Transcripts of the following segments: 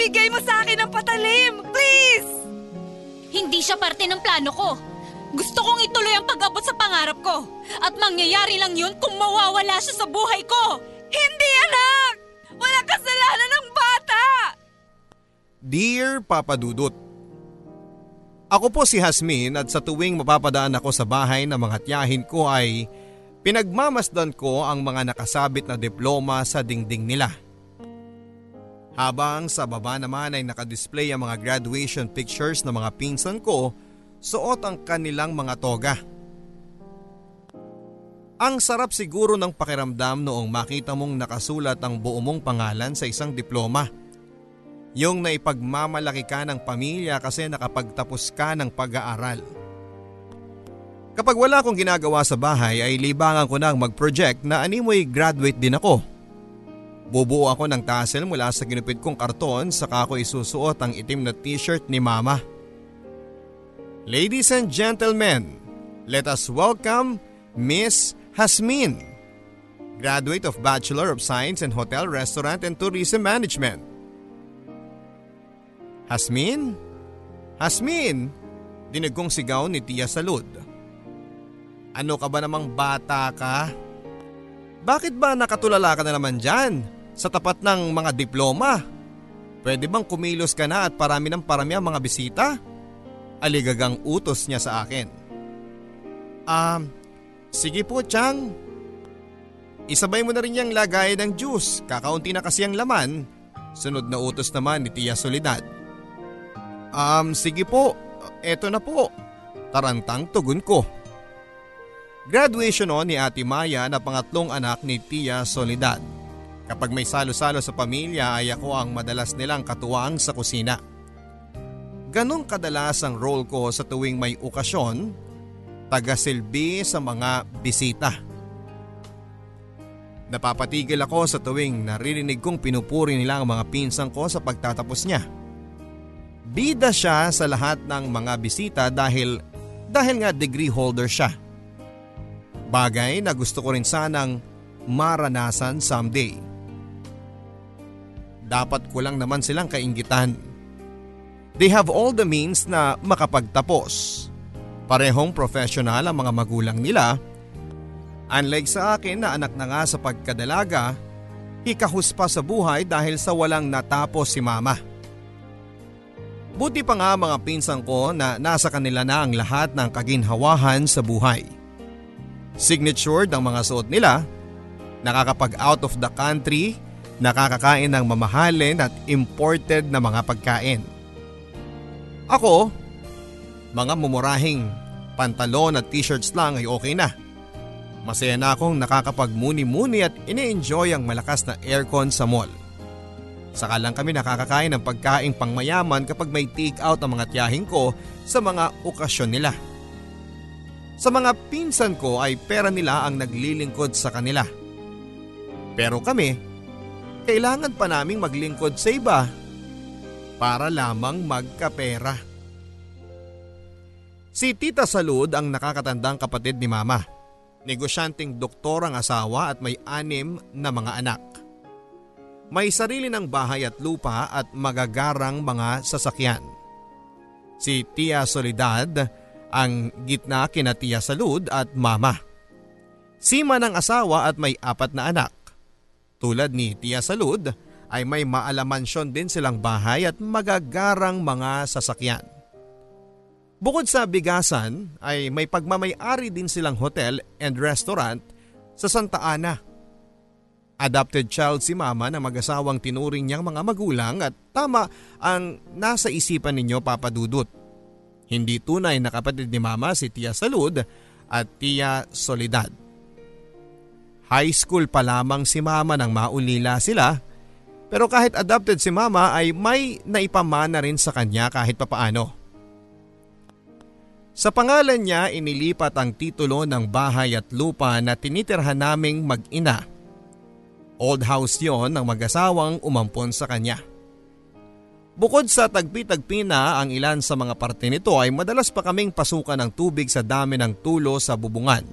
Ibigay mo sa akin ang patalim! Please! Hindi siya parte ng plano ko. Gusto kong ituloy ang pag-abot sa pangarap ko. At mangyayari lang yun kung mawawala siya sa buhay ko. Hindi, anak! Walang kasalanan ng bata! Dear Papa Dudut, Ako po si Hasmin at sa tuwing mapapadaan ako sa bahay ng mga tiyahin ko ay pinagmamasdan ko ang mga nakasabit na diploma sa dingding nila. Habang sa baba naman ay nakadisplay ang mga graduation pictures ng mga pinsan ko, suot ang kanilang mga toga. Ang sarap siguro ng pakiramdam noong makita mong nakasulat ang buo mong pangalan sa isang diploma. Yung naipagmamalaki ka ng pamilya kasi nakapagtapos ka ng pag-aaral. Kapag wala akong ginagawa sa bahay ay libangan ko nang mag-project na animoy graduate din ako. Bubuo ako ng tassel mula sa ginupit kong karton saka ako isusuot ang itim na t-shirt ni mama. Ladies and gentlemen, let us welcome Miss Hasmin, graduate of Bachelor of Science in Hotel, Restaurant and Tourism Management. Hasmin? Hasmin! Dinig kong sigaw ni Tia Salud. Ano ka ba namang bata ka? Bakit ba nakatulala ka na naman dyan sa tapat ng mga diploma? Pwede bang kumilos ka na at parami ng parami ang mga bisita? Aligagang utos niya sa akin. Um, sige po Chang. Isabay mo na rin yung lagay ng juice, kakaunti na kasi ang laman. Sunod na utos naman ni Tia Soledad. Um, sige po, eto na po. Tarantang tugon ko. Graduation no ni Ate Maya na pangatlong anak ni Tia Soledad. Kapag may salo-salo sa pamilya ay ako ang madalas nilang katuwang sa kusina. Ganon kadalas ang role ko sa tuwing may okasyon, taga-silbi sa mga bisita. Napapatigil ako sa tuwing naririnig kong pinupuri nila ang mga pinsang ko sa pagtatapos niya. Bida siya sa lahat ng mga bisita dahil dahil nga degree holder siya. Bagay na gusto ko rin sanang maranasan someday. Dapat ko lang naman silang kaingitan. They have all the means na makapagtapos. Parehong professional ang mga magulang nila. Unlike sa akin na anak na nga sa pagkadalaga, hikahus pa sa buhay dahil sa walang natapos si mama. Buti pa nga mga pinsan ko na nasa kanila na ang lahat ng kaginhawahan sa buhay. Signatured ang mga suot nila, nakakapag out of the country, nakakakain ng mamahalin at imported na mga pagkain. Ako, mga mumurahing pantalon at t-shirts lang ay okay na. Masaya na akong nakakapagmuni-muni at ini-enjoy ang malakas na aircon sa mall. Saka lang kami nakakakain ng pagkaing pangmayaman kapag may take out ang mga tiyahing ko sa mga okasyon nila. Sa mga pinsan ko ay pera nila ang naglilingkod sa kanila. Pero kami, kailangan pa naming maglingkod sa iba para lamang magkapera. Si Tita Salud ang nakakatandang kapatid ni Mama. Negosyanteng doktor ang asawa at may anim na mga anak. May sarili ng bahay at lupa at magagarang mga sasakyan. Si Tia Soledad ang gitna kina Tia Salud at Mama. Sima ng asawa at may apat na anak. Tulad ni Tia Salud ay may maalamansyon din silang bahay at magagarang mga sasakyan. Bukod sa bigasan ay may pagmamayari din silang hotel and restaurant sa Santa Ana. Adopted child si mama na mag-asawang tinuring niyang mga magulang at tama ang nasa isipan ninyo papadudot. Hindi tunay na kapatid ni mama si Tia Salud at Tia Soledad. High school pa lamang si mama nang maulila sila pero kahit adopted si mama ay may naipamana rin sa kanya kahit papaano. Sa pangalan niya inilipat ang titulo ng bahay at lupa na tinitirhan naming mag-ina. Old house yon ng mag-asawang umampon sa kanya. Bukod sa tagpi-tagpi na ang ilan sa mga parte nito ay madalas pa kaming pasukan ng tubig sa dami ng tulo sa bubungan.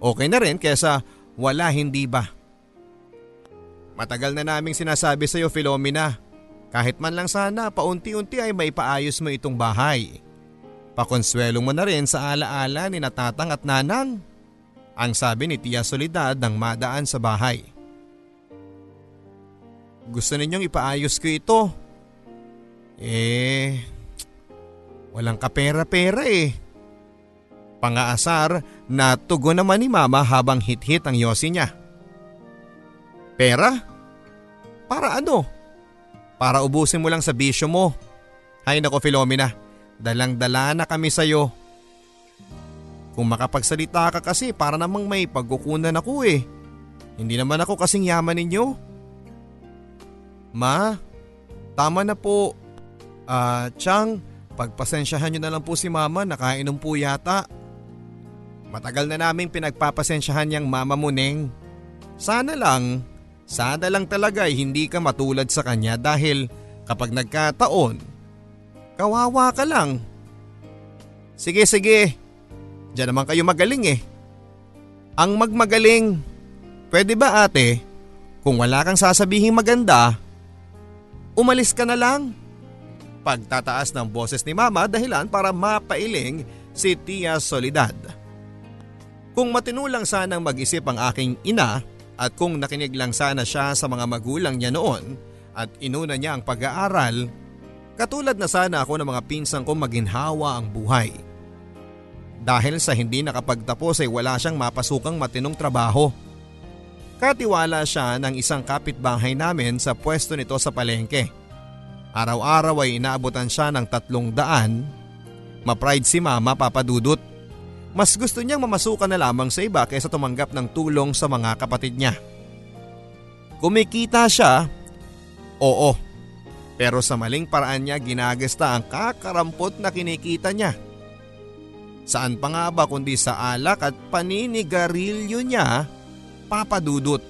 Okay na rin kesa wala hindi ba. Matagal na naming sinasabi sa iyo Filomena, Kahit man lang sana paunti-unti ay may paayos mo itong bahay. Pakonswelo mo na rin sa alaala ni natatang at nanang. Ang sabi ni Tia Solidad nang madaan sa bahay. Gusto ninyong ipaayos ko ito. Eh, walang kapera-pera eh. Pangaasar na tugon naman ni mama habang hit-hit ang yosi niya. Pera? Para ano? Para ubusin mo lang sa bisyo mo. Hay nako Filomena, dalang-dala na kami sa'yo. Kung makapagsalita ka kasi para namang may pagkukunan ako eh. Hindi naman ako kasing yaman ninyo. Ma, tama na po. Ah, uh, Chang, pagpasensyahan nyo na lang po si mama, nakainom po yata. Matagal na naming pinagpapasensyahan niyang mama mo, Neng. Sana lang, sana lang talaga ay hindi ka matulad sa kanya dahil kapag nagkataon, kawawa ka lang. Sige, sige, Diyan naman kayo magaling eh. Ang magmagaling. Pwede ba ate, kung wala kang sasabihing maganda, umalis ka na lang. Pagtataas ng boses ni mama dahilan para mapailing si Tia Solidad. Kung matino lang sanang mag-isip ang aking ina at kung nakinig lang sana siya sa mga magulang niya noon at inuna niya ang pag-aaral, katulad na sana ako ng mga pinsang kong maginhawa ang buhay. Dahil sa hindi nakapagtapos ay wala siyang mapasukang matinong trabaho. Katiwala siya ng isang kapitbahay namin sa pwesto nito sa palengke. Araw-araw ay inaabutan siya ng tatlong daan. Ma-pride si mama papadudot. Mas gusto niyang mamasukan na lamang sa iba kaysa tumanggap ng tulong sa mga kapatid niya. Kumikita siya, oo. Pero sa maling paraan niya ginagasta ang kakarampot na kinikita niya. Saan pa nga ba kundi sa alak at paninigarilyo niya, papadudot.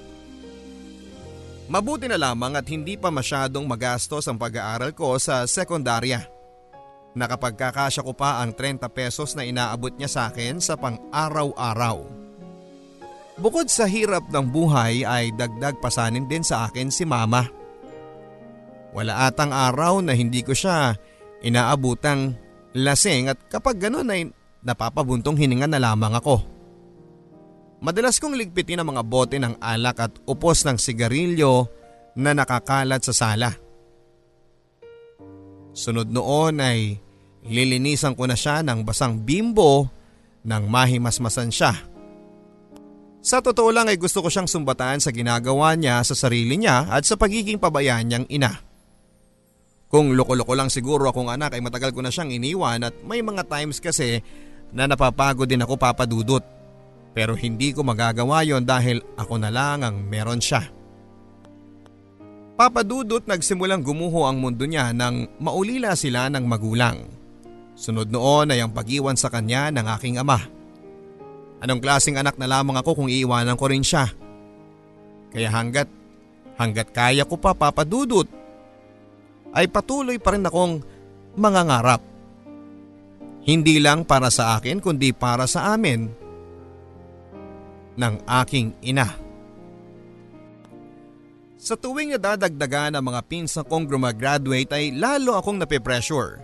Mabuti na lamang at hindi pa masyadong magastos ang pag-aaral ko sa sekundarya. Nakapagkakasya ko pa ang 30 pesos na inaabot niya sa akin sa pang-araw-araw. Bukod sa hirap ng buhay ay dagdag pasanin din sa akin si mama. Wala atang araw na hindi ko siya inaabutang lasing at kapag ganun ay napapabuntong hininga na lamang ako. Madalas kong ligpitin ang mga bote ng alak at upos ng sigarilyo na nakakalat sa sala. Sunod noon ay lilinisan ko na siya ng basang bimbo nang mahimasmasan siya. Sa totoo lang ay gusto ko siyang sumbatan sa ginagawa niya sa sarili niya at sa pagiging pabayaan niyang ina. Kung loko-loko lang siguro akong anak ay matagal ko na siyang iniwan at may mga times kasi na napapagod din ako papadudot. Pero hindi ko magagawa yon dahil ako na lang ang meron siya. Papadudot nagsimulang gumuho ang mundo niya nang maulila sila ng magulang. Sunod noon ay ang pag-iwan sa kanya ng aking ama. Anong klaseng anak na lamang ako kung iiwanan ko rin siya? Kaya hanggat, hanggat kaya ko pa papadudot, ay patuloy pa rin akong mangangarap hindi lang para sa akin kundi para sa amin ng aking ina. Sa tuwing nadadagdagan ang mga pinsan kong grumagraduate ay lalo akong nape-pressure.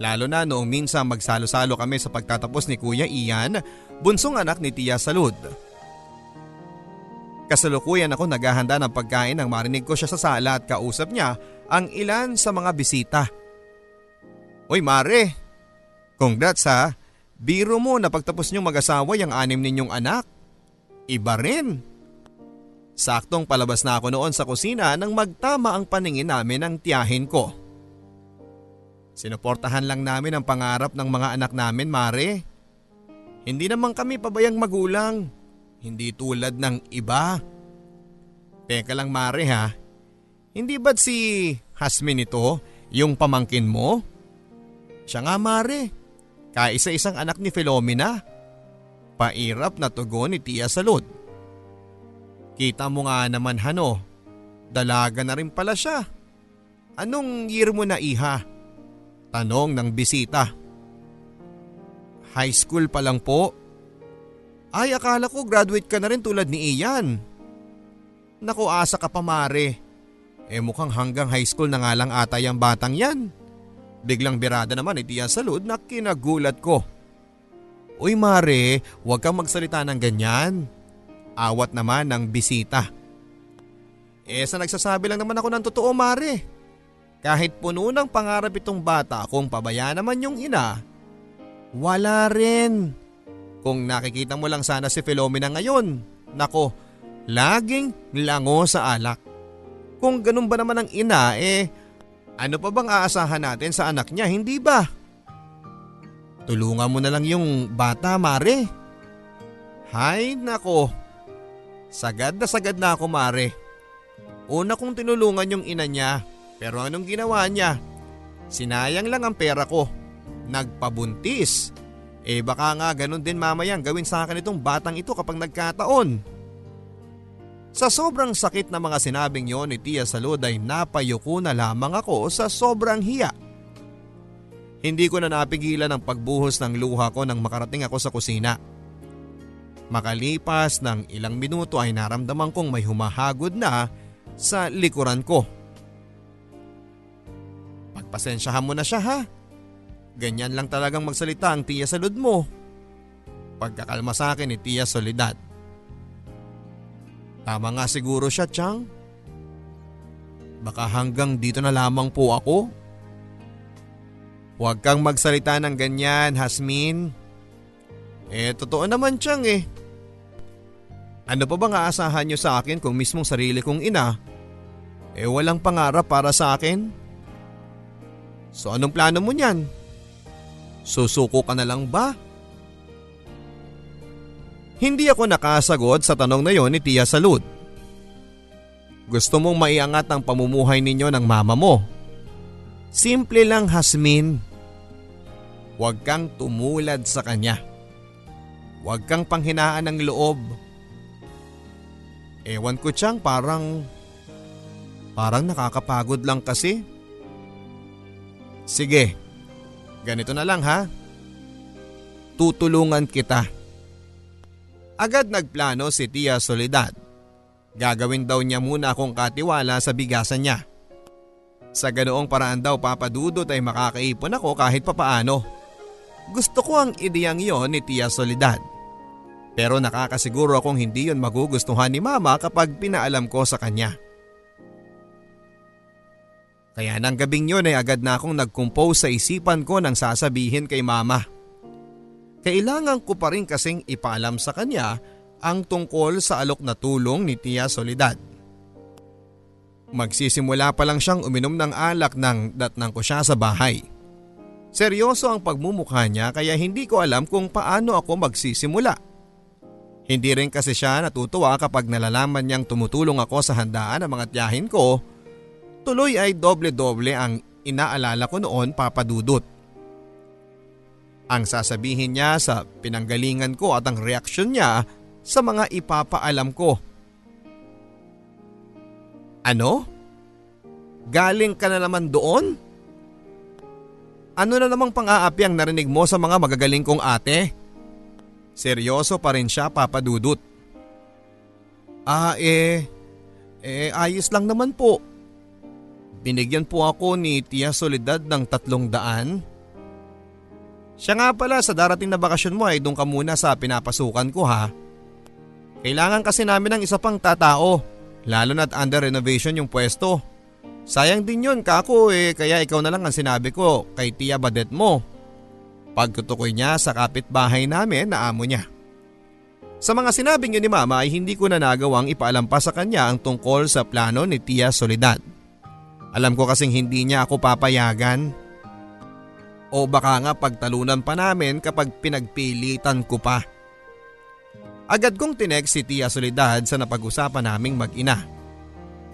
Lalo na noong minsan magsalo-salo kami sa pagtatapos ni Kuya Ian, bunsong anak ni Tia Salud. Kasalukuyan ako naghahanda ng pagkain nang marinig ko siya sa sala at kausap niya ang ilan sa mga bisita. Uy Mare, Congrats ha. Biro mo na pagtapos niyong mag-asawa yung anim ninyong anak. Iba rin. Saktong palabas na ako noon sa kusina nang magtama ang paningin namin ng tiyahin ko. Sinuportahan lang namin ang pangarap ng mga anak namin, Mare. Hindi naman kami pabayang magulang. Hindi tulad ng iba. Teka lang, Mare ha. Hindi ba't si Hasmin ito, yung pamangkin mo? Siya nga, Mare. Kaisa-isang anak ni Filomena. Pairap na tugon ni Tia Salud. Kita mo nga naman Hano, dalaga na rin pala siya. Anong year mo na iha? Tanong ng bisita. High school pa lang po. Ay akala ko graduate ka na rin tulad ni Ian. Naku asa ka pa mare. Eh mukhang hanggang high school na nga lang ata yung batang yan. Biglang birada naman ni Tia Salud na kinagulat ko. Uy Mare, huwag kang magsalita ng ganyan. Awat naman ng bisita. Eh sa nagsasabi lang naman ako ng totoo Mare. Kahit puno ng pangarap itong bata kung pabaya naman yung ina, wala rin. Kung nakikita mo lang sana si Philomena ngayon, nako, laging lango sa alak. Kung ganun ba naman ang ina, eh ano pa bang aasahan natin sa anak niya, hindi ba? Tulungan mo na lang yung bata, Mare. Hay, nako. Sagad na sagad na ako, Mare. Una kong tinulungan yung ina niya, pero anong ginawa niya? Sinayang lang ang pera ko. Nagpabuntis. Eh baka nga ganun din mamayang gawin sa akin itong batang ito kapag nagkataon. Sa sobrang sakit na mga sinabing yon ni Tia Salud ay napayuko na lamang ako sa sobrang hiya. Hindi ko na napigilan ang pagbuhos ng luha ko nang makarating ako sa kusina. Makalipas ng ilang minuto ay naramdaman kong may humahagod na sa likuran ko. Pagpasensyahan mo na siya ha. Ganyan lang talagang magsalita ang Tia Salud mo. Pagkakalma sa akin ni Tia Solidad. Tama nga siguro siya, Chang. Baka hanggang dito na lamang po ako. Huwag kang magsalita ng ganyan, Hasmin. Eh, totoo naman, Chang eh. Ano pa bang aasahan niyo sa akin kung mismong sarili kong ina? Eh, walang pangarap para sa akin? So anong plano mo niyan? Susuko ka na lang ba? Hindi ako nakasagot sa tanong na yon ni Tia Salud. Gusto mong maiangat ang pamumuhay ninyo ng mama mo. Simple lang Hasmin. Huwag kang tumulad sa kanya. Huwag kang panghinaan ng loob. Ewan ko tiyang parang, parang nakakapagod lang kasi. Sige, ganito na lang ha. Tutulungan kita. Agad nagplano si Tia Soledad. Gagawin daw niya muna akong katiwala sa bigasan niya. Sa ganoong paraan daw papadudot ay makakaipon ako kahit papaano. Gusto ko ang ideyang yon ni Tia Soledad. Pero nakakasiguro akong hindi yon magugustuhan ni Mama kapag pinaalam ko sa kanya. Kaya nang gabing yun ay agad na akong nag-compose sa isipan ko ng sasabihin kay Mama. Mama. Kailangan ko pa rin kasing ipaalam sa kanya ang tungkol sa alok na tulong ni Tia Soledad. Magsisimula pa lang siyang uminom ng alak nang datnang ko siya sa bahay. Seryoso ang pagmumukha niya kaya hindi ko alam kung paano ako magsisimula. Hindi rin kasi siya natutuwa kapag nalalaman niyang tumutulong ako sa handaan ng mga tiyahin ko. Tuloy ay doble-doble ang inaalala ko noon papadudot ang sasabihin niya sa pinanggalingan ko at ang reaksyon niya sa mga ipapaalam ko. Ano? Galing ka na naman doon? Ano na namang pang-aapi ang narinig mo sa mga magagaling kong ate? Seryoso pa rin siya papadudot. Ah eh, eh ayos lang naman po. Binigyan po ako ni Tia Soledad ng tatlong daan siya nga pala sa darating na bakasyon mo ay doon ka muna sa pinapasukan ko ha. Kailangan kasi namin ng isa pang tatao, lalo na't under renovation yung pwesto. Sayang din yun kako eh kaya ikaw na lang ang sinabi ko kay Tia Badet mo. Pagtutukoy niya sa kapitbahay namin na amo niya. Sa mga sinabing yun ni Mama ay hindi ko na nagawang ipaalam pa sa kanya ang tungkol sa plano ni Tia Soledad. Alam ko kasing hindi niya ako papayagan o baka nga pagtalunan pa namin kapag pinagpilitan ko pa. Agad kong tinext si Tia Soledad sa napag-usapan naming mag-ina.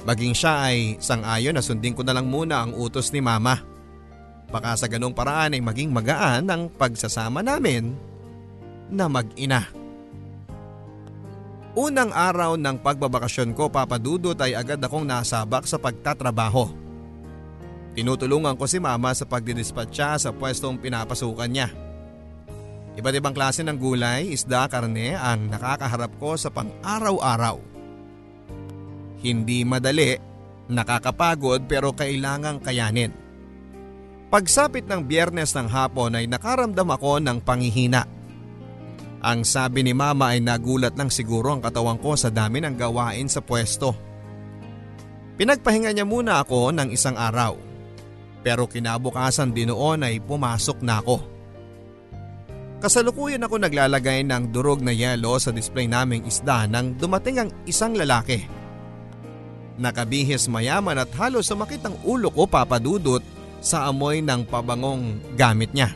Maging siya ay sang-ayon na sundin ko na lang muna ang utos ni Mama. Baka sa ganong paraan ay maging magaan ang pagsasama namin na mag-ina. Unang araw ng pagbabakasyon ko papadudot ay agad akong nasabak sa pagtatrabaho. Tinutulungan ko si mama sa pagdidispatcha sa pwestong pinapasukan niya. Iba't ibang klase ng gulay, isda, karne ang nakakaharap ko sa pang-araw-araw. Hindi madali Nakakapagod pero kailangang kayanin. Pagsapit ng biyernes ng hapon ay nakaramdam ako ng pangihina. Ang sabi ni mama ay nagulat lang siguro ang katawan ko sa dami ng gawain sa pwesto. Pinagpahinga niya muna ako ng isang araw. Pero kinabukasan din noon ay pumasok na ako. Kasalukuyan ako naglalagay ng durog na yelo sa display naming isda nang dumating ang isang lalaki. Nakabihis mayaman at halos sumakit ang ulo ko papadudot sa amoy ng pabangong gamit niya.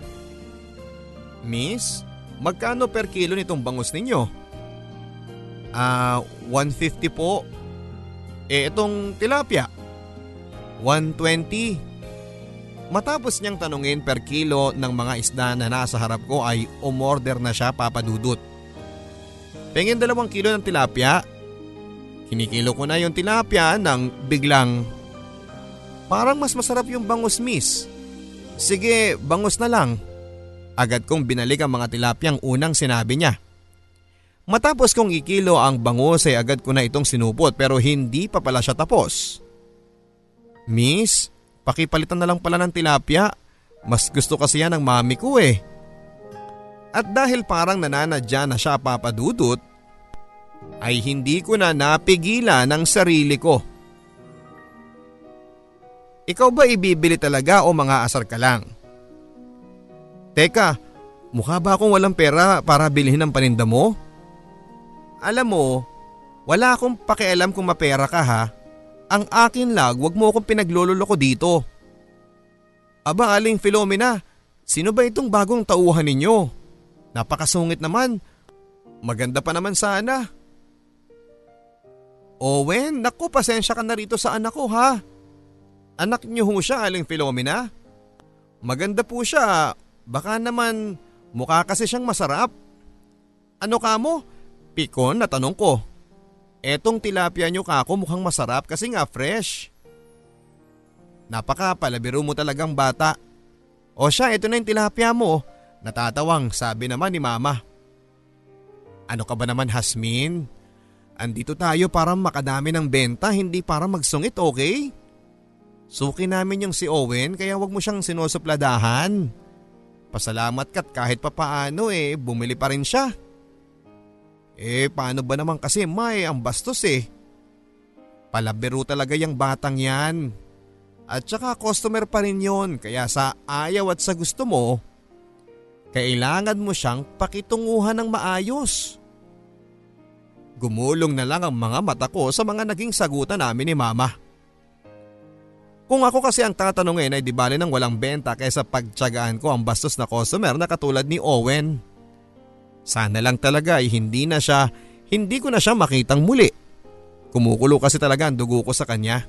Miss, magkano per kilo nitong bangus ninyo? Ah, 150 po. Eh itong tilapia? 120. Matapos niyang tanungin per kilo ng mga isda na nasa harap ko ay umorder na siya papadudot. Pengin dalawang kilo ng tilapia. Kinikilo ko na yung tilapia nang biglang parang mas masarap yung bangus miss. Sige, bangus na lang. Agad kong binalik ang mga tilapyang unang sinabi niya. Matapos kong ikilo ang bangus ay agad ko na itong sinupot pero hindi pa pala siya tapos. Miss, Pakipalitan na lang pala ng tilapia. Mas gusto kasi yan ng mami ko eh. At dahil parang nananadya na siya papadudot, ay hindi ko na napigilan ang sarili ko. Ikaw ba ibibili talaga o mga asar ka lang? Teka, mukha ba akong walang pera para bilhin ang paninda mo? Alam mo, wala akong pakialam kung mapera ka ha. Ang akin lag, wag mo akong pinaglololoko dito. Aba aling Filomena, sino ba itong bagong tauhan ninyo? Napakasungit naman. Maganda pa naman sana. Owen, naku pasensya ka na rito sa anak ko ha. Anak niyo ho siya aling Filomena. Maganda po siya, baka naman mukha kasi siyang masarap. Ano ka mo? Pikon na tanong ko. Etong tilapia nyo kako mukhang masarap kasi nga fresh. Napaka palabiro mo talagang bata. O siya, ito na yung tilapia mo. Natatawang sabi naman ni mama. Ano ka ba naman Hasmin? Andito tayo para makadami ng benta, hindi para magsungit, okay? Suki namin yung si Owen kaya wag mo siyang sinusupladahan. Pasalamat kat kahit papaano eh, bumili pa rin siya. Eh paano ba naman kasi may ang bastos eh. Palabiro talaga yung batang yan. At saka customer pa rin yon kaya sa ayaw at sa gusto mo, kailangan mo siyang pakitunguhan ng maayos. Gumulong na lang ang mga mata ko sa mga naging sagutan namin ni mama. Kung ako kasi ang tatanungin ay di bali ng walang benta kaysa pagtsagaan ko ang bastos na customer na katulad ni Owen. Sana lang talaga ay hindi na siya, hindi ko na siya makitang muli. Kumukulo kasi talaga ang dugo ko sa kanya.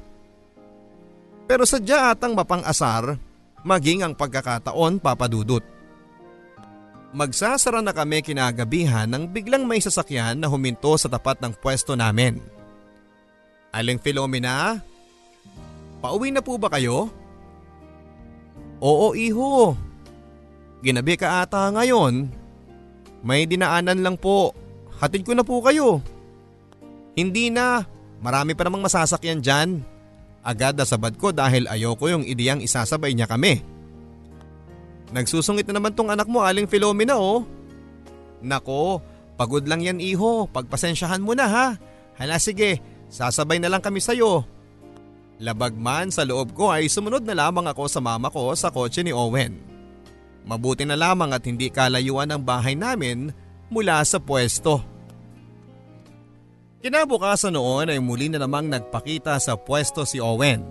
Pero sadya atang mapang-asar, maging ang pagkakataon papadudot. Magsasara na kami kinagabihan nang biglang may sasakyan na huminto sa tapat ng pwesto namin. Aling Filomena, pauwi na po ba kayo? Oo iho. Ginabi ka ata ngayon. May dinaanan lang po. Hatid ko na po kayo. Hindi na. Marami pa namang masasakyan dyan. Agad nasabad ko dahil ayoko yung ideyang isasabay niya kami. Nagsusungit na naman tong anak mo aling Filomena oh. Nako, pagod lang yan iho. Pagpasensyahan mo na ha. Hala sige, sasabay na lang kami sa'yo. Labag man sa loob ko ay sumunod na lamang ako sa mama ko sa kotse ni Owen. Mabuti na lamang at hindi kalayuan ang bahay namin mula sa pwesto. Kinabukasan noon ay muli na namang nagpakita sa pwesto si Owen.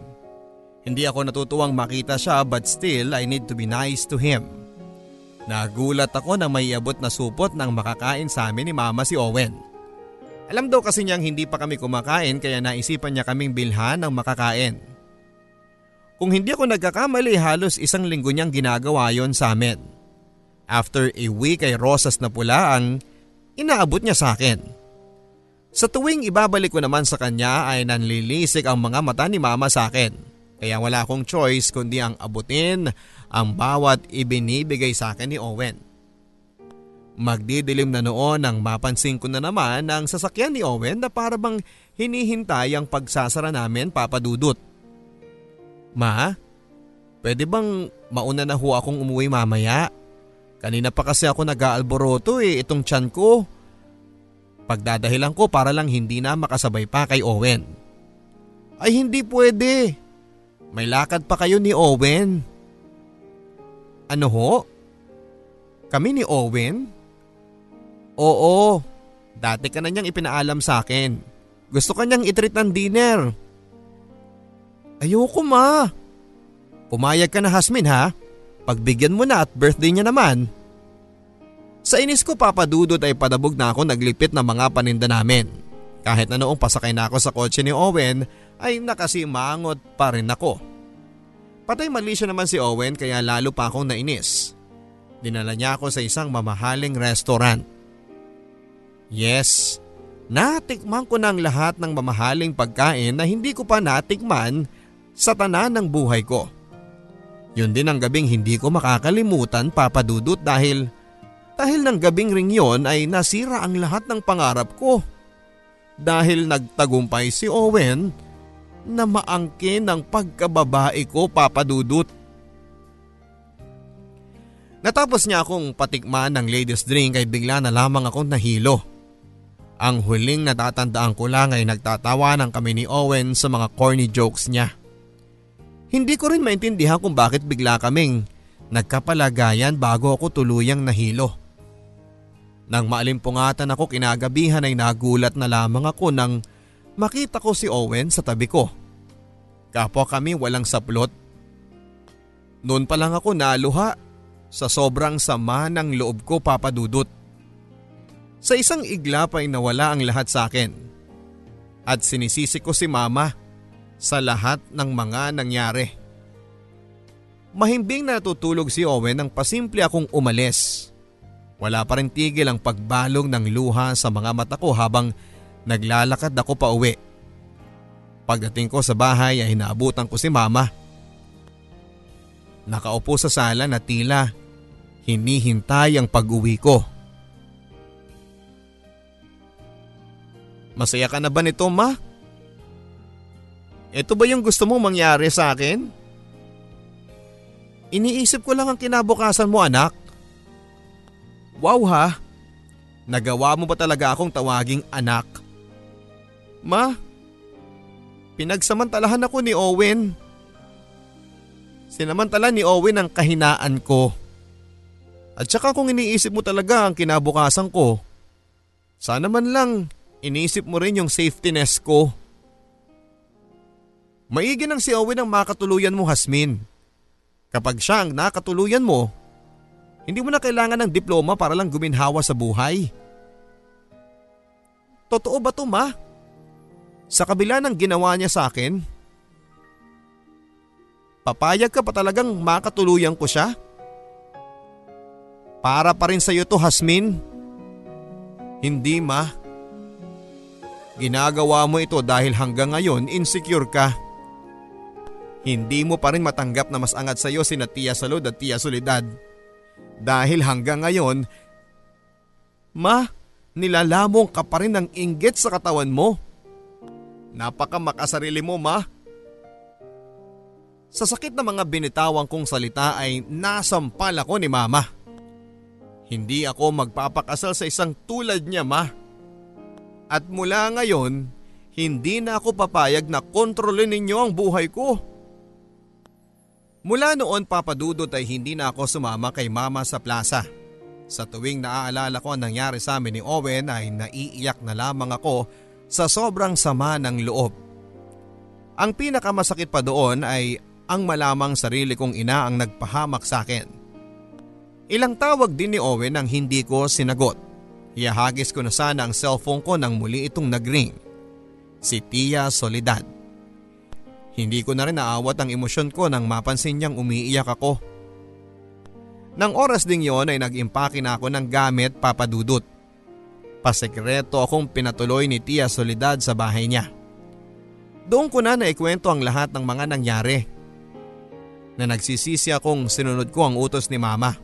Hindi ako natutuwang makita siya but still I need to be nice to him. Nagulat ako na may abot na supot ng makakain sa amin ni mama si Owen. Alam daw kasi niyang hindi pa kami kumakain kaya naisipan niya kaming bilhan ng makakain. Kung hindi ako nagkakamali halos isang linggo niyang ginagawa yon sa amin. After a week ay rosas na pula ang inaabot niya sa akin. Sa tuwing ibabalik ko naman sa kanya ay nanlilisik ang mga mata ni mama sa akin. Kaya wala akong choice kundi ang abutin ang bawat ibinibigay sa akin ni Owen. Magdidilim na noon nang mapansin ko na naman ang sasakyan ni Owen na parabang hinihintay ang pagsasara namin papadudot. Ma, pwede bang mauna na ho akong umuwi mamaya? Kanina pa kasi ako nag-aalboroto eh, itong tiyan ko. Pagdadahilan ko para lang hindi na makasabay pa kay Owen. Ay hindi pwede. May lakad pa kayo ni Owen. Ano ho? Kami ni Owen? Oo, dati ka na niyang ipinaalam sa akin. Gusto ka niyang itreat ng dinner. Ayoko ma. Pumayag ka na Hasmin ha. Pagbigyan mo na at birthday niya naman. Sa inis ko papadudot ay padabog na ako naglipit ng mga paninda namin. Kahit na noong pasakay na ako sa kotse ni Owen ay nakasimangot pa rin ako. Patay mali siya naman si Owen kaya lalo pa akong nainis. Dinala niya ako sa isang mamahaling restaurant. Yes, natikman ko ng lahat ng mamahaling pagkain na hindi ko pa natikman sa tanan ng buhay ko. Yun din ang gabing hindi ko makakalimutan papadudot dahil dahil ng gabing ring yon ay nasira ang lahat ng pangarap ko. Dahil nagtagumpay si Owen na maangkin ang pagkababae ko papadudot. Natapos niya akong patikman ng ladies drink ay bigla na lamang akong nahilo. Ang huling natatandaan ko lang ay nagtatawanan kami ni Owen sa mga corny jokes niya. Hindi ko rin maintindihan kung bakit bigla kaming nagkapalagayan bago ako tuluyang nahilo. Nang maalimpungatan ako kinagabihan ay nagulat na lamang ako nang makita ko si Owen sa tabi ko. Kapwa kami walang saplot. Noon pa lang ako naluha sa sobrang sama ng loob ko papadudot. Sa isang iglap ay nawala ang lahat sa akin. At sinisisi ko si mama sa lahat ng mga nangyari. Mahimbing natutulog si Owen nang pasimple akong umalis. Wala pa rin tigil ang pagbalong ng luha sa mga mata ko habang naglalakad ako pa uwi. Pagdating ko sa bahay ay hinaabutan ko si mama. Nakaupo sa sala na tila hinihintay ang pag-uwi ko. Masaya ka na ba nito ma? Ito ba yung gusto mong mangyari sa akin? Iniisip ko lang ang kinabukasan mo anak. Wow ha, nagawa mo ba talaga akong tawaging anak? Ma, pinagsamantalahan ako ni Owen. Sinamantala ni Owen ang kahinaan ko. At saka kung iniisip mo talaga ang kinabukasan ko, sana man lang iniisip mo rin yung safety nest ko. Maigi nang si Owen ang makatuluyan mo Hasmin. Kapag siya ang nakatuluyan mo, hindi mo na kailangan ng diploma para lang guminhawa sa buhay. Totoo ba to ma? Sa kabila ng ginawa niya sa akin? Papayag ka pa talagang makatuluyan ko siya? Para pa rin sa iyo to Hasmin? Hindi ma. Ginagawa mo ito dahil hanggang ngayon insecure ka. Hindi mo pa rin matanggap na mas angat sa iyo si Tia Salud at Tia Soledad. Dahil hanggang ngayon, Ma, nilalamong ka pa rin ng inggit sa katawan mo. Napaka makasarili mo, Ma. Sa sakit na mga binitawang kong salita ay nasampal ako ni Mama. Hindi ako magpapakasal sa isang tulad niya, Ma. At mula ngayon, hindi na ako papayag na kontrolin ninyo ang buhay ko. Mula noon papadudot ay hindi na ako sumama kay mama sa plaza. Sa tuwing naaalala ko ang nangyari sa amin ni Owen ay naiiyak na lamang ako sa sobrang sama ng loob. Ang pinakamasakit pa doon ay ang malamang sarili kong ina ang nagpahamak sa akin. Ilang tawag din ni Owen ang hindi ko sinagot. Iahagis ko na sana ang cellphone ko nang muli itong nagring. Si Tia Soledad. Hindi ko na rin naawat ang emosyon ko nang mapansin niyang umiiyak ako. Nang oras ding yon ay nag-impake na ako ng gamit papadudot. Pasekreto akong pinatuloy ni Tia Soledad sa bahay niya. Doon ko na naikwento ang lahat ng mga nangyari. Na nagsisisi akong sinunod ko ang utos ni Mama.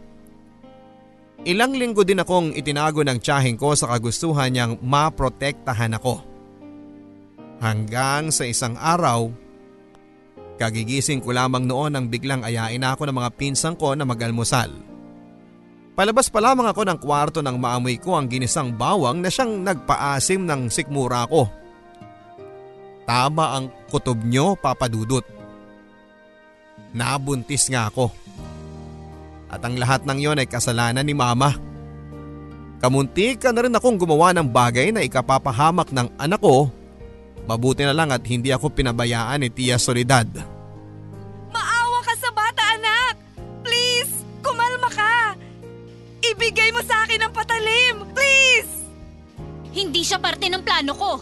Ilang linggo din akong itinago ng tiyahing ko sa kagustuhan niyang maprotektahan ako. Hanggang sa isang araw, kagigising ko lamang noon nang biglang ayain ako ng mga pinsang ko na mag-almusal. Palabas pa lamang ako ng kwarto nang maamoy ko ang ginisang bawang na siyang nagpaasim ng sikmura ko. Tama ang kutob nyo, Papa Dudut. Nabuntis nga ako. At ang lahat ng yon ay kasalanan ni Mama. Kamunti ka na rin akong gumawa ng bagay na ikapapahamak ng anak ko. Mabuti na lang at hindi ako pinabayaan ni Tia Soledad. Maawa ka sa bata, anak! Please, kumalma ka! Ibigay mo sa akin ang patalim! Please! Hindi siya parte ng plano ko.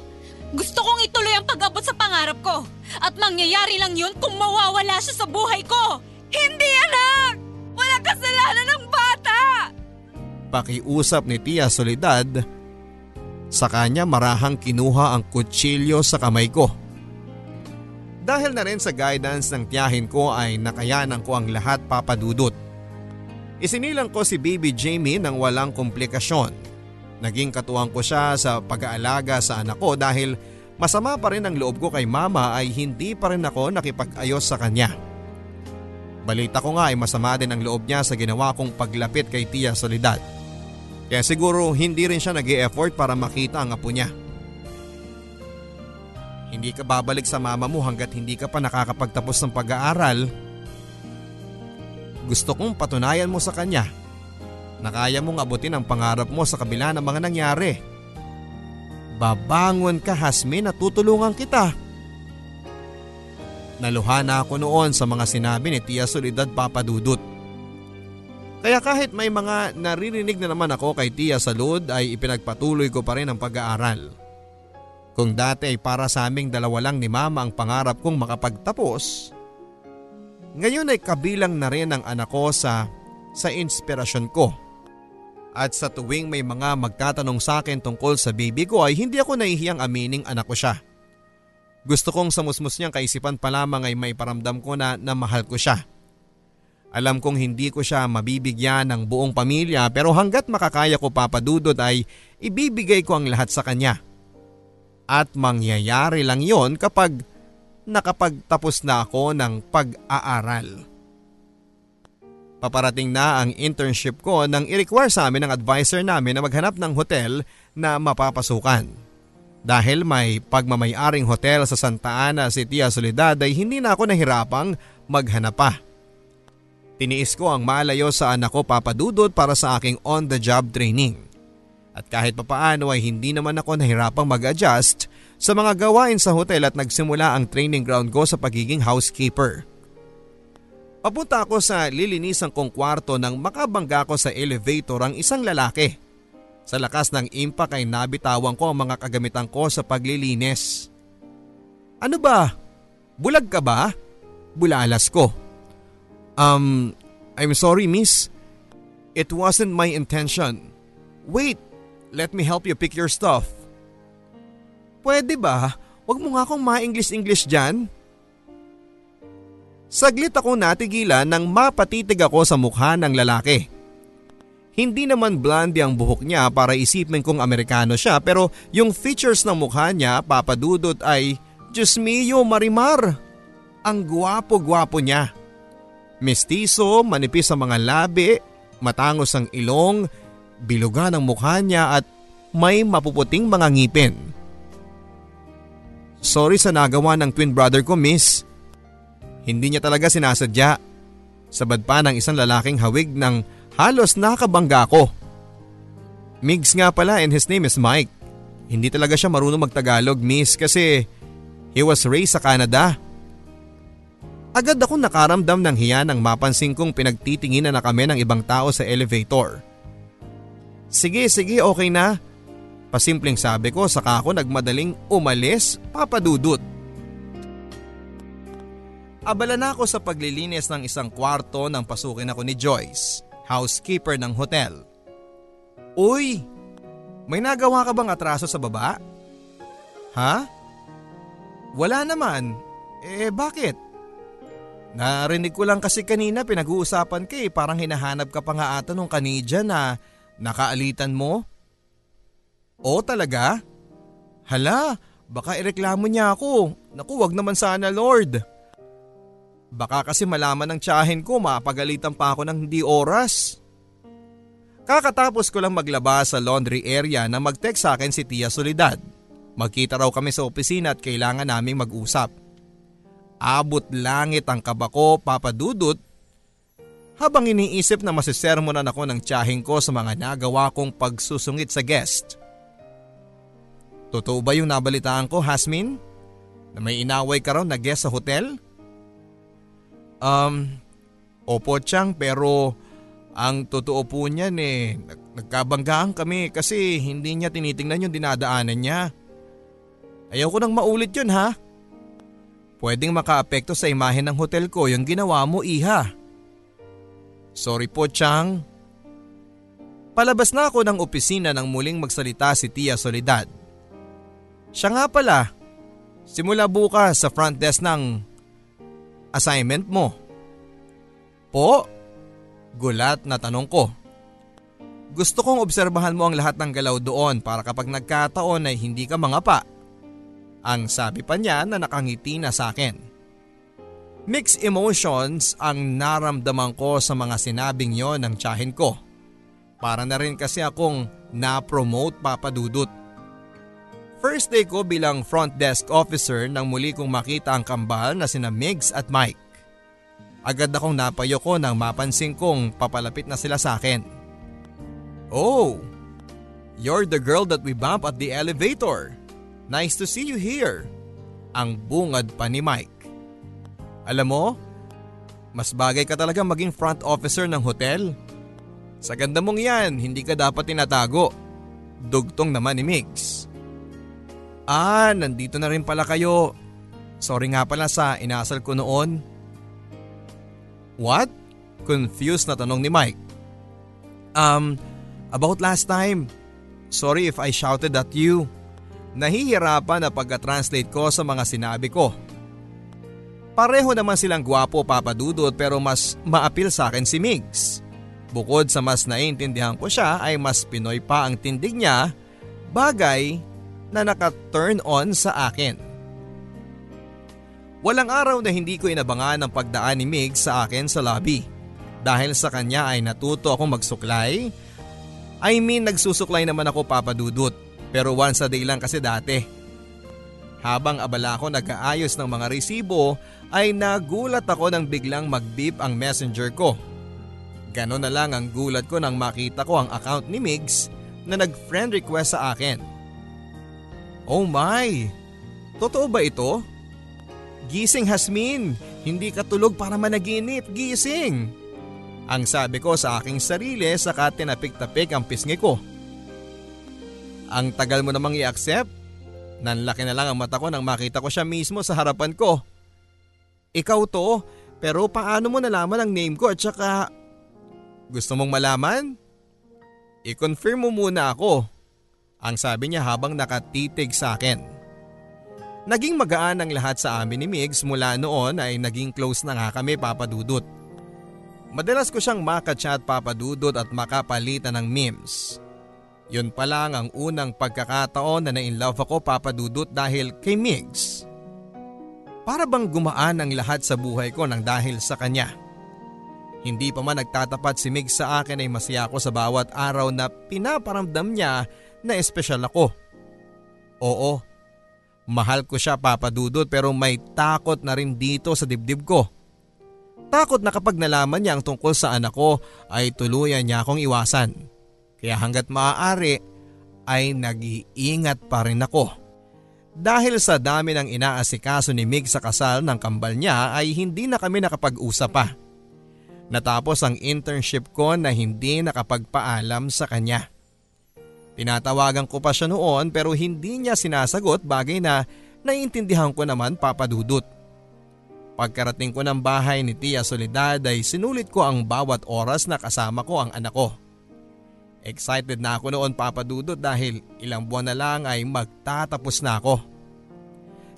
Gusto kong ituloy ang pag-abot sa pangarap ko. At mangyayari lang yun kung mawawala siya sa buhay ko. Hindi, anak! Walang kasalanan ng bata! Pakiusap ni Tia Soledad, sa kanya marahang kinuha ang kutsilyo sa kamay ko. Dahil na rin sa guidance ng tiyahin ko ay nakayanan ko ang lahat papadudot. Isinilang ko si Baby Jamie nang walang komplikasyon. Naging katuwang ko siya sa pag-aalaga sa anak ko dahil masama pa rin ang loob ko kay mama ay hindi pa rin ako nakipag-ayos sa kanya. Balita ko nga ay masama din ang loob niya sa ginawa kong paglapit kay Tia Soledad. Kaya siguro hindi rin siya nag effort para makita ang apo niya. Hindi ka babalik sa mama mo hanggat hindi ka pa nakakapagtapos ng pag-aaral. Gusto kong patunayan mo sa kanya na kaya mong abutin ang pangarap mo sa kabila ng mga nangyari. Babangon ka Hasmin at tutulungan kita. Naluha na ako noon sa mga sinabi ni Tia Solidad Papadudut. Kaya kahit may mga naririnig na naman ako kay Tia Salud ay ipinagpatuloy ko pa rin ang pag-aaral. Kung dati ay para sa aming dalawa lang ni Mama ang pangarap kong makapagtapos, ngayon ay kabilang na rin ang anak ko sa, sa inspirasyon ko. At sa tuwing may mga magtatanong sa akin tungkol sa baby ko ay hindi ako nahihiyang amining anak ko siya. Gusto kong sa musmus niyang kaisipan pa lamang ay may paramdam ko na, na mahal ko siya. Alam kong hindi ko siya mabibigyan ng buong pamilya pero hanggat makakaya ko papadudod ay ibibigay ko ang lahat sa kanya. At mangyayari lang yon kapag nakapagtapos na ako ng pag-aaral. Paparating na ang internship ko nang i-require sa amin ng advisor namin na maghanap ng hotel na mapapasukan. Dahil may pagmamayaring hotel sa Santa Ana Tia Soledad ay hindi na ako nahirapang maghanap pa. Tiniis ko ang malayo sa anak ko papadudod para sa aking on-the-job training. At kahit papaano ay hindi naman ako nahirapang mag-adjust sa mga gawain sa hotel at nagsimula ang training ground ko sa pagiging housekeeper. Papunta ako sa lilinisan kong kwarto nang makabangga ko sa elevator ang isang lalaki. Sa lakas ng impact ay nabitawan ko ang mga kagamitan ko sa paglilinis. Ano ba? Bulag ka ba? Bulalas ko. Um, I'm sorry miss. It wasn't my intention. Wait, let me help you pick your stuff. Pwede ba? Huwag mo nga akong ma-English-English dyan. Saglit ako natigilan nang mapatitig ako sa mukha ng lalaki. Hindi naman blondie ang buhok niya para isipin kong Amerikano siya pero yung features ng mukha niya papadudot ay Diyos mio marimar. Ang gwapo-gwapo niya. Mestizo, manipis ang mga labi, matangos ang ilong, bilugan ang mukha niya at may mapuputing mga ngipin. Sorry sa nagawa ng twin brother ko miss. Hindi niya talaga sinasadya. Sabad pa ng isang lalaking hawig ng halos nakabangga ko. Migs nga pala and his name is Mike. Hindi talaga siya marunong magtagalog miss kasi he was raised sa Canada. Agad akong nakaramdam ng hiya nang mapansin kong pinagtitinginan na kami ng ibang tao sa elevator. Sige sige okay na. Pasimpleng sabi ko saka ako nagmadaling umalis papadudot. Abala na ako sa paglilinis ng isang kwarto nang pasukin ako ni Joyce, housekeeper ng hotel. Uy, may nagawa ka bang atraso sa baba? Ha? Wala naman. Eh bakit? Narinig ko lang kasi kanina pinag-uusapan ka eh parang hinahanap ka pa nga ata nung kanidya na nakaalitan mo. O talaga? Hala, Baka ireklamo niya ako. Naku, wag naman sana Lord. Baka kasi malaman ng tiyahin ko mapagalitan pa ako ng hindi oras. Kakatapos ko lang maglaba sa laundry area na mag-text sa akin si Tia Solidad. Magkita raw kami sa opisina at kailangan naming mag-usap. Abot langit ang kabako papadudot habang iniisip na masisermonan ako ng tiyahin ko sa mga nagawa kong pagsusungit sa guest. Totoo ba yung nabalitaan ko, Hasmin? Na may inaway ka raw na guest sa hotel? Um, opo Chang pero ang totoo po niyan eh, nagkabanggaan kami kasi hindi niya tinitingnan yung dinadaanan niya. Ayaw ko nang maulit yun ha. Pwedeng makaapekto sa imahe ng hotel ko yung ginawa mo iha. Sorry po Chang. Palabas na ako ng opisina nang muling magsalita si Tia Soledad. Siya nga pala, simula bukas sa front desk ng assignment mo. Po? Gulat na tanong ko. Gusto kong obserbahan mo ang lahat ng galaw doon para kapag nagkataon ay hindi ka mangapa. Ang sabi pa niya na nakangiti na sa akin. Mixed emotions ang naramdaman ko sa mga sinabing yon ng tiyahin ko. Para na rin kasi akong na-promote papadudot. First day ko bilang front desk officer nang muli kong makita ang kambal na sina Migs at Mike. Agad akong napayo ko nang mapansin kong papalapit na sila sa akin. Oh, you're the girl that we bump at the elevator. Nice to see you here. Ang bungad pa ni Mike. Alam mo, mas bagay ka talaga maging front officer ng hotel. Sa ganda mong yan, hindi ka dapat tinatago. Dugtong naman ni Migs. Ah, nandito na rin pala kayo. Sorry nga pala sa inasal ko noon. What? Confused na tanong ni Mike. Um, about last time. Sorry if I shouted at you. Nahihirapan na pagka-translate ko sa mga sinabi ko. Pareho naman silang gwapo papadudot pero mas maapil sa akin si Migs. Bukod sa mas naiintindihan ko siya ay mas Pinoy pa ang tindig niya, bagay na naka-turn on sa akin. Walang araw na hindi ko inabangan ang pagdaan ni Mig sa akin sa lobby. Dahil sa kanya ay natuto ako magsuklay. I mean nagsusuklay naman ako papadudot pero once a day lang kasi dati. Habang abala ko nag-aayos ng mga resibo ay nagulat ako nang biglang mag-beep ang messenger ko. Ganon na lang ang gulat ko nang makita ko ang account ni Migs na nag-friend request sa akin. Oh my! Totoo ba ito? Gising Hasmin, hindi ka tulog para managinip, gising! Ang sabi ko sa aking sarili saka tinapik-tapik ang pisngi ko. Ang tagal mo namang i-accept? Nanlaki na lang ang mata ko nang makita ko siya mismo sa harapan ko. Ikaw to, pero paano mo nalaman ang name ko at saka… Gusto mong malaman? I-confirm mo muna ako. Ang sabi niya habang nakatitig sa akin. Naging magaan ang lahat sa amin ni Migs mula noon ay naging close na nga kami papadudot. Madalas ko siyang makachat papadudot at makapalitan ng memes. Yun pa lang ang unang pagkakataon na na-inlove ako papadudot dahil kay Migs. Para bang gumaan ang lahat sa buhay ko nang dahil sa kanya. Hindi pa man nagtatapat si Migs sa akin ay masaya ako sa bawat araw na pinaparamdam niya na espesyal ako. Oo, mahal ko siya papadudot pero may takot na rin dito sa dibdib ko. Takot na kapag nalaman niya ang tungkol sa anak ko ay tuluyan niya akong iwasan. Kaya hanggat maaari ay nag-iingat pa rin ako. Dahil sa dami ng inaasikaso ni Mig sa kasal ng kambal niya ay hindi na kami nakapag-usap pa. Natapos ang internship ko na hindi nakapagpaalam sa kanya. Tinatawagan ko pa siya noon pero hindi niya sinasagot bagay na naiintindihan ko naman papadudot. Pagkarating ko ng bahay ni Tia Soledad ay sinulit ko ang bawat oras na kasama ko ang anak ko. Excited na ako noon papadudot dahil ilang buwan na lang ay magtatapos na ako.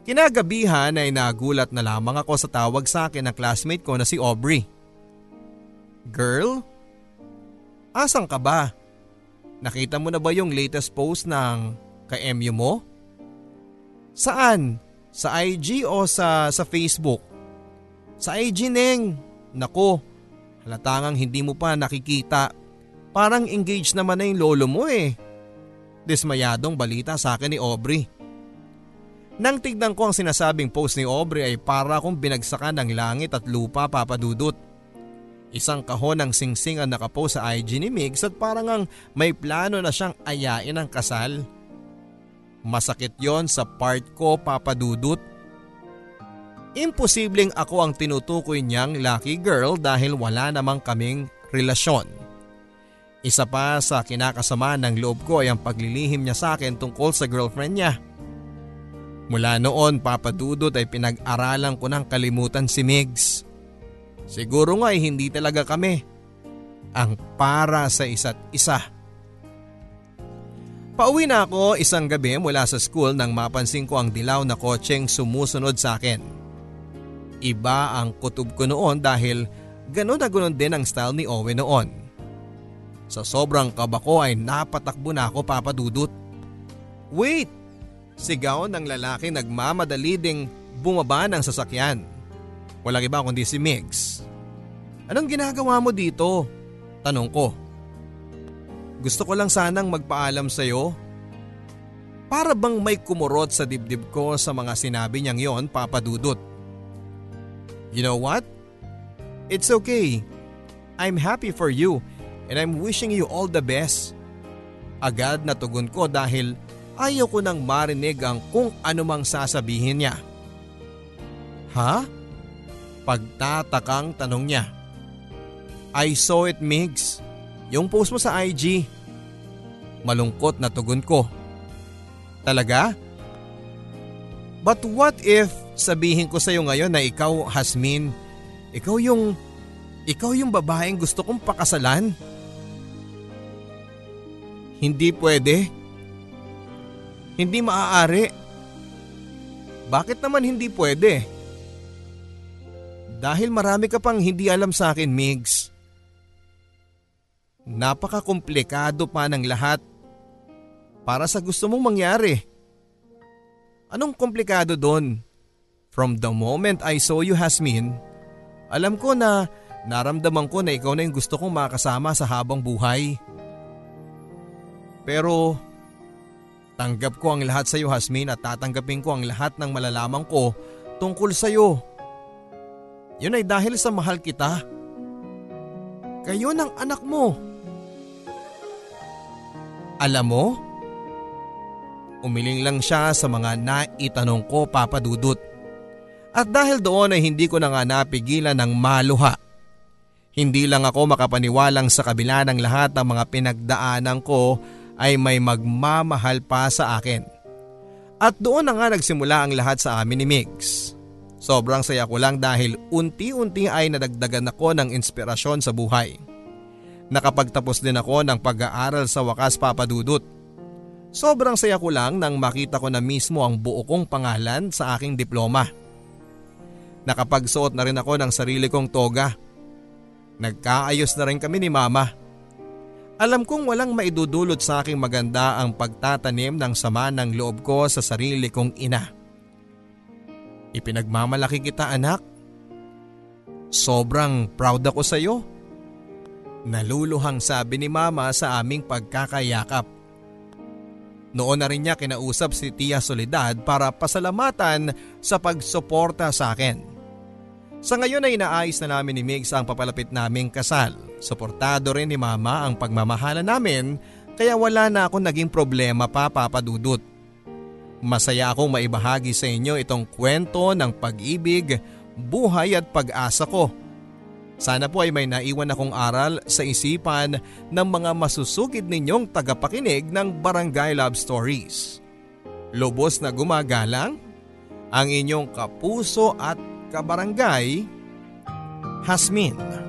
Kinagabihan ay nagulat na lamang ako sa tawag sa akin ng classmate ko na si Aubrey. Girl? Asan ka ba? Nakita mo na ba yung latest post ng ka-MU mo? Saan? Sa IG o sa, sa Facebook? Sa IG, Neng. Nako, halatangang hindi mo pa nakikita. Parang engaged naman na yung lolo mo eh. Dismayadong balita sa akin ni Aubrey. Nang tignan ko ang sinasabing post ni Aubrey ay para akong binagsakan ng langit at lupa papadudot. Isang kahon ng singsing ang nakapost sa IG ni Migs at parang ang may plano na siyang ayain ang kasal. Masakit yon sa part ko papadudot. Imposibleng ako ang tinutukoy niyang lucky girl dahil wala namang kaming relasyon. Isa pa sa kinakasama ng loob ko ay ang paglilihim niya sa akin tungkol sa girlfriend niya. Mula noon papadudot ay pinag-aralan ko ng kalimutan si Migs. Siguro nga ay hindi talaga kami ang para sa isa't isa. Pauwi na ako isang gabi mula sa school nang mapansin ko ang dilaw na kotseng sumusunod sa akin. Iba ang kutob ko noon dahil ganon na ganon din ang style ni Owen noon. Sa sobrang kaba ko ay napatakbo na ako papadudot. Wait! Sigaw ng lalaki nagmamadali ding bumaba ng sasakyan. Walang iba kundi si Migs. Anong ginagawa mo dito? Tanong ko. Gusto ko lang sanang magpaalam sa iyo. Para bang may kumurot sa dibdib ko sa mga sinabi niyang yon, Papa Dudut. You know what? It's okay. I'm happy for you and I'm wishing you all the best. Agad na tugon ko dahil ayaw ko nang marinig ang kung anumang sasabihin niya. Ha? Pagtatakang tanong niya. I saw it Migs. Yung post mo sa IG. Malungkot na tugon ko. Talaga? But what if sabihin ko sa iyo ngayon na ikaw, Hasmin, ikaw yung, ikaw yung babaeng gusto kong pakasalan? Hindi pwede. Hindi maaari. Bakit naman hindi pwede? Dahil marami ka pang hindi alam sa akin, Migs. Napaka-komplikado pa ng lahat para sa gusto mong mangyari. Anong komplikado doon? From the moment I saw you, Hasmin, alam ko na naramdaman ko na ikaw na yung gusto kong makasama sa habang buhay. Pero tanggap ko ang lahat sa iyo, Hasmin at tatanggapin ko ang lahat ng malalaman ko tungkol sa iyo. Yun ay dahil sa mahal kita. Kayo ng anak mo. Alam mo? Umiling lang siya sa mga naitanong ko papadudot. At dahil doon ay hindi ko na nga napigilan ng maluha. Hindi lang ako makapaniwalang sa kabila ng lahat ng mga pinagdaanan ko ay may magmamahal pa sa akin. At doon na nga nagsimula ang lahat sa amin ni Migs. Sobrang saya ko lang dahil unti-unti ay nadagdagan ako ng inspirasyon sa buhay. Nakapagtapos din ako ng pag-aaral sa wakas papadudot. Sobrang saya ko lang nang makita ko na mismo ang buo kong pangalan sa aking diploma. Nakapagsuot na rin ako ng sarili kong toga. Nagkaayos na rin kami ni mama. Alam kong walang maidudulot sa aking maganda ang pagtatanim ng sama ng loob ko sa sarili kong ina. Ipinagmamalaki kita anak. Sobrang proud ako sa iyo. Naluluhang sabi ni mama sa aming pagkakayakap. Noon na rin niya kinausap si Tia Soledad para pasalamatan sa pagsuporta sa akin. Sa ngayon ay inaayos na namin ni Migs ang papalapit naming kasal. Suportado rin ni Mama ang pagmamahala namin kaya wala na akong naging problema pa papadudot. Masaya akong maibahagi sa inyo itong kwento ng pag-ibig, buhay at pag-asa ko sana po ay may naiwan akong aral sa isipan ng mga masusugid ninyong tagapakinig ng Barangay Love Stories. Lubos na gumagalang ang inyong kapuso at kabarangay, Hasmin.